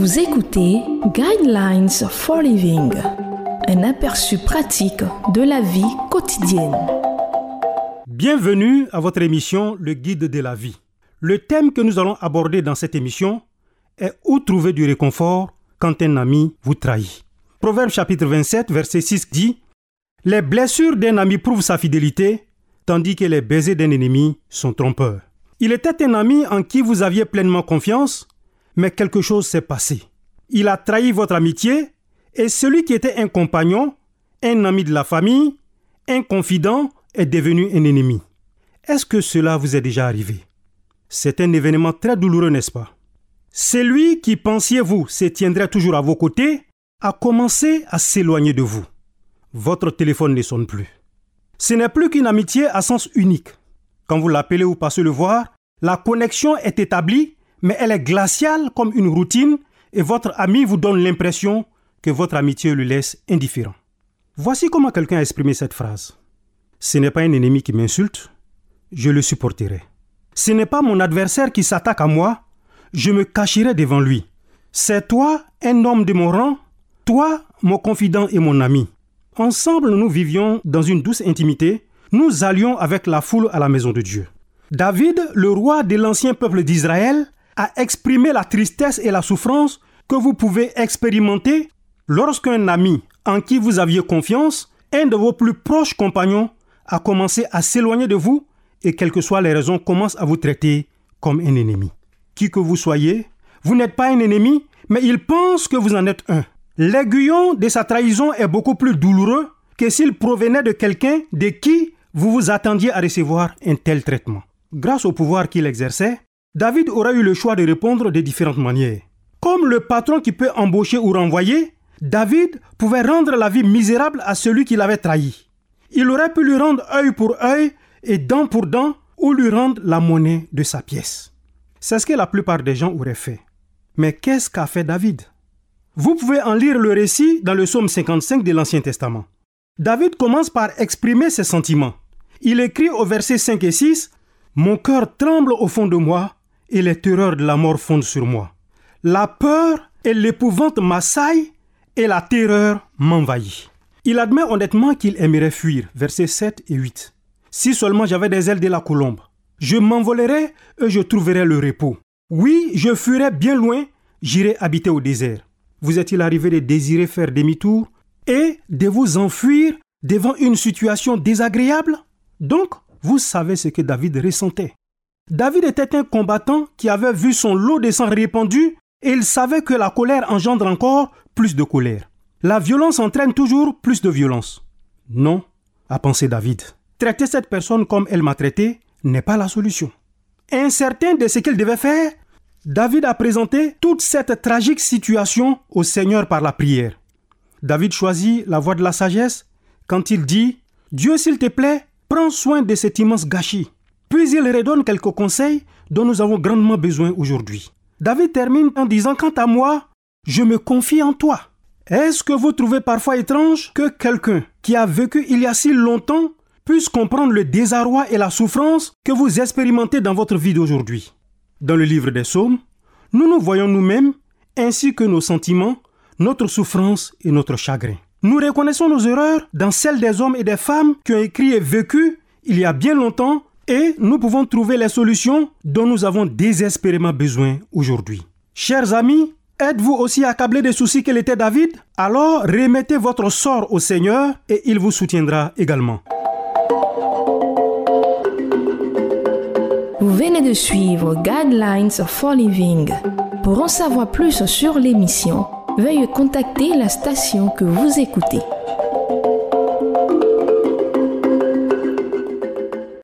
Vous écoutez Guidelines for Living, un aperçu pratique de la vie quotidienne. Bienvenue à votre émission Le Guide de la vie. Le thème que nous allons aborder dans cette émission est où trouver du réconfort quand un ami vous trahit? Proverbe chapitre 27, verset 6 dit Les blessures d'un ami prouvent sa fidélité, tandis que les baisers d'un ennemi sont trompeurs. Il était un ami en qui vous aviez pleinement confiance, mais quelque chose s'est passé. Il a trahi votre amitié, et celui qui était un compagnon, un ami de la famille, un confident, est devenu un ennemi. Est-ce que cela vous est déjà arrivé? C'est un événement très douloureux, n'est-ce pas? Celui qui, pensiez-vous, se tiendrait toujours à vos côtés, a commencé à s'éloigner de vous. Votre téléphone ne sonne plus. Ce n'est plus qu'une amitié à sens unique. Quand vous l'appelez ou passez le voir, la connexion est établie, mais elle est glaciale comme une routine et votre ami vous donne l'impression que votre amitié le laisse indifférent. Voici comment quelqu'un a exprimé cette phrase. Ce n'est pas un ennemi qui m'insulte, je le supporterai. Ce n'est pas mon adversaire qui s'attaque à moi, je me cacherai devant lui. C'est toi, un homme de mon rang, toi, mon confident et mon ami. Ensemble, nous vivions dans une douce intimité nous allions avec la foule à la maison de Dieu. David, le roi de l'ancien peuple d'Israël, a exprimé la tristesse et la souffrance que vous pouvez expérimenter lorsqu'un ami en qui vous aviez confiance, un de vos plus proches compagnons, a commencé à s'éloigner de vous et quelles que soient les raisons commence à vous traiter comme un ennemi. Qui que vous soyez, vous n'êtes pas un ennemi, mais il pense que vous en êtes un. L'aiguillon de sa trahison est beaucoup plus douloureux que s'il provenait de quelqu'un de qui vous vous attendiez à recevoir un tel traitement. Grâce au pouvoir qu'il exerçait, David aurait eu le choix de répondre de différentes manières. Comme le patron qui peut embaucher ou renvoyer, David pouvait rendre la vie misérable à celui qui l'avait trahi. Il aurait pu lui rendre œil pour œil et dent pour dent ou lui rendre la monnaie de sa pièce. C'est ce que la plupart des gens auraient fait. Mais qu'est-ce qu'a fait David? Vous pouvez en lire le récit dans le psaume 55 de l'Ancien Testament. David commence par exprimer ses sentiments. Il écrit au verset 5 et 6 Mon cœur tremble au fond de moi et les terreurs de la mort fondent sur moi. La peur et l'épouvante m'assaillent et la terreur m'envahit. Il admet honnêtement qu'il aimerait fuir, versets 7 et 8. Si seulement j'avais des ailes de la colombe, je m'envolerais et je trouverais le repos. Oui, je fuirais bien loin, j'irai habiter au désert. Vous est-il arrivé de désirer faire demi-tour et de vous enfuir devant une situation désagréable? Donc, vous savez ce que David ressentait. David était un combattant qui avait vu son lot de sang répandu et il savait que la colère engendre encore plus de colère. La violence entraîne toujours plus de violence. Non, a pensé David. Traiter cette personne comme elle m'a traité n'est pas la solution. Incertain de ce qu'il devait faire, David a présenté toute cette tragique situation au Seigneur par la prière. David choisit la voie de la sagesse quand il dit Dieu, s'il te plaît, prends soin de cet immense gâchis. Puis il redonne quelques conseils dont nous avons grandement besoin aujourd'hui. David termine en disant Quant à moi, je me confie en toi. Est-ce que vous trouvez parfois étrange que quelqu'un qui a vécu il y a si longtemps puisse comprendre le désarroi et la souffrance que vous expérimentez dans votre vie d'aujourd'hui? Dans le livre des psaumes, nous nous voyons nous-mêmes ainsi que nos sentiments notre souffrance et notre chagrin. Nous reconnaissons nos erreurs dans celles des hommes et des femmes qui ont écrit et vécu il y a bien longtemps et nous pouvons trouver les solutions dont nous avons désespérément besoin aujourd'hui. Chers amis, êtes-vous aussi accablés des soucis qu'il était David? Alors remettez votre sort au Seigneur et il vous soutiendra également. Vous venez de suivre Guidelines for Living. Pour en savoir plus sur l'émission, veuillez contacter la station que vous écoutez.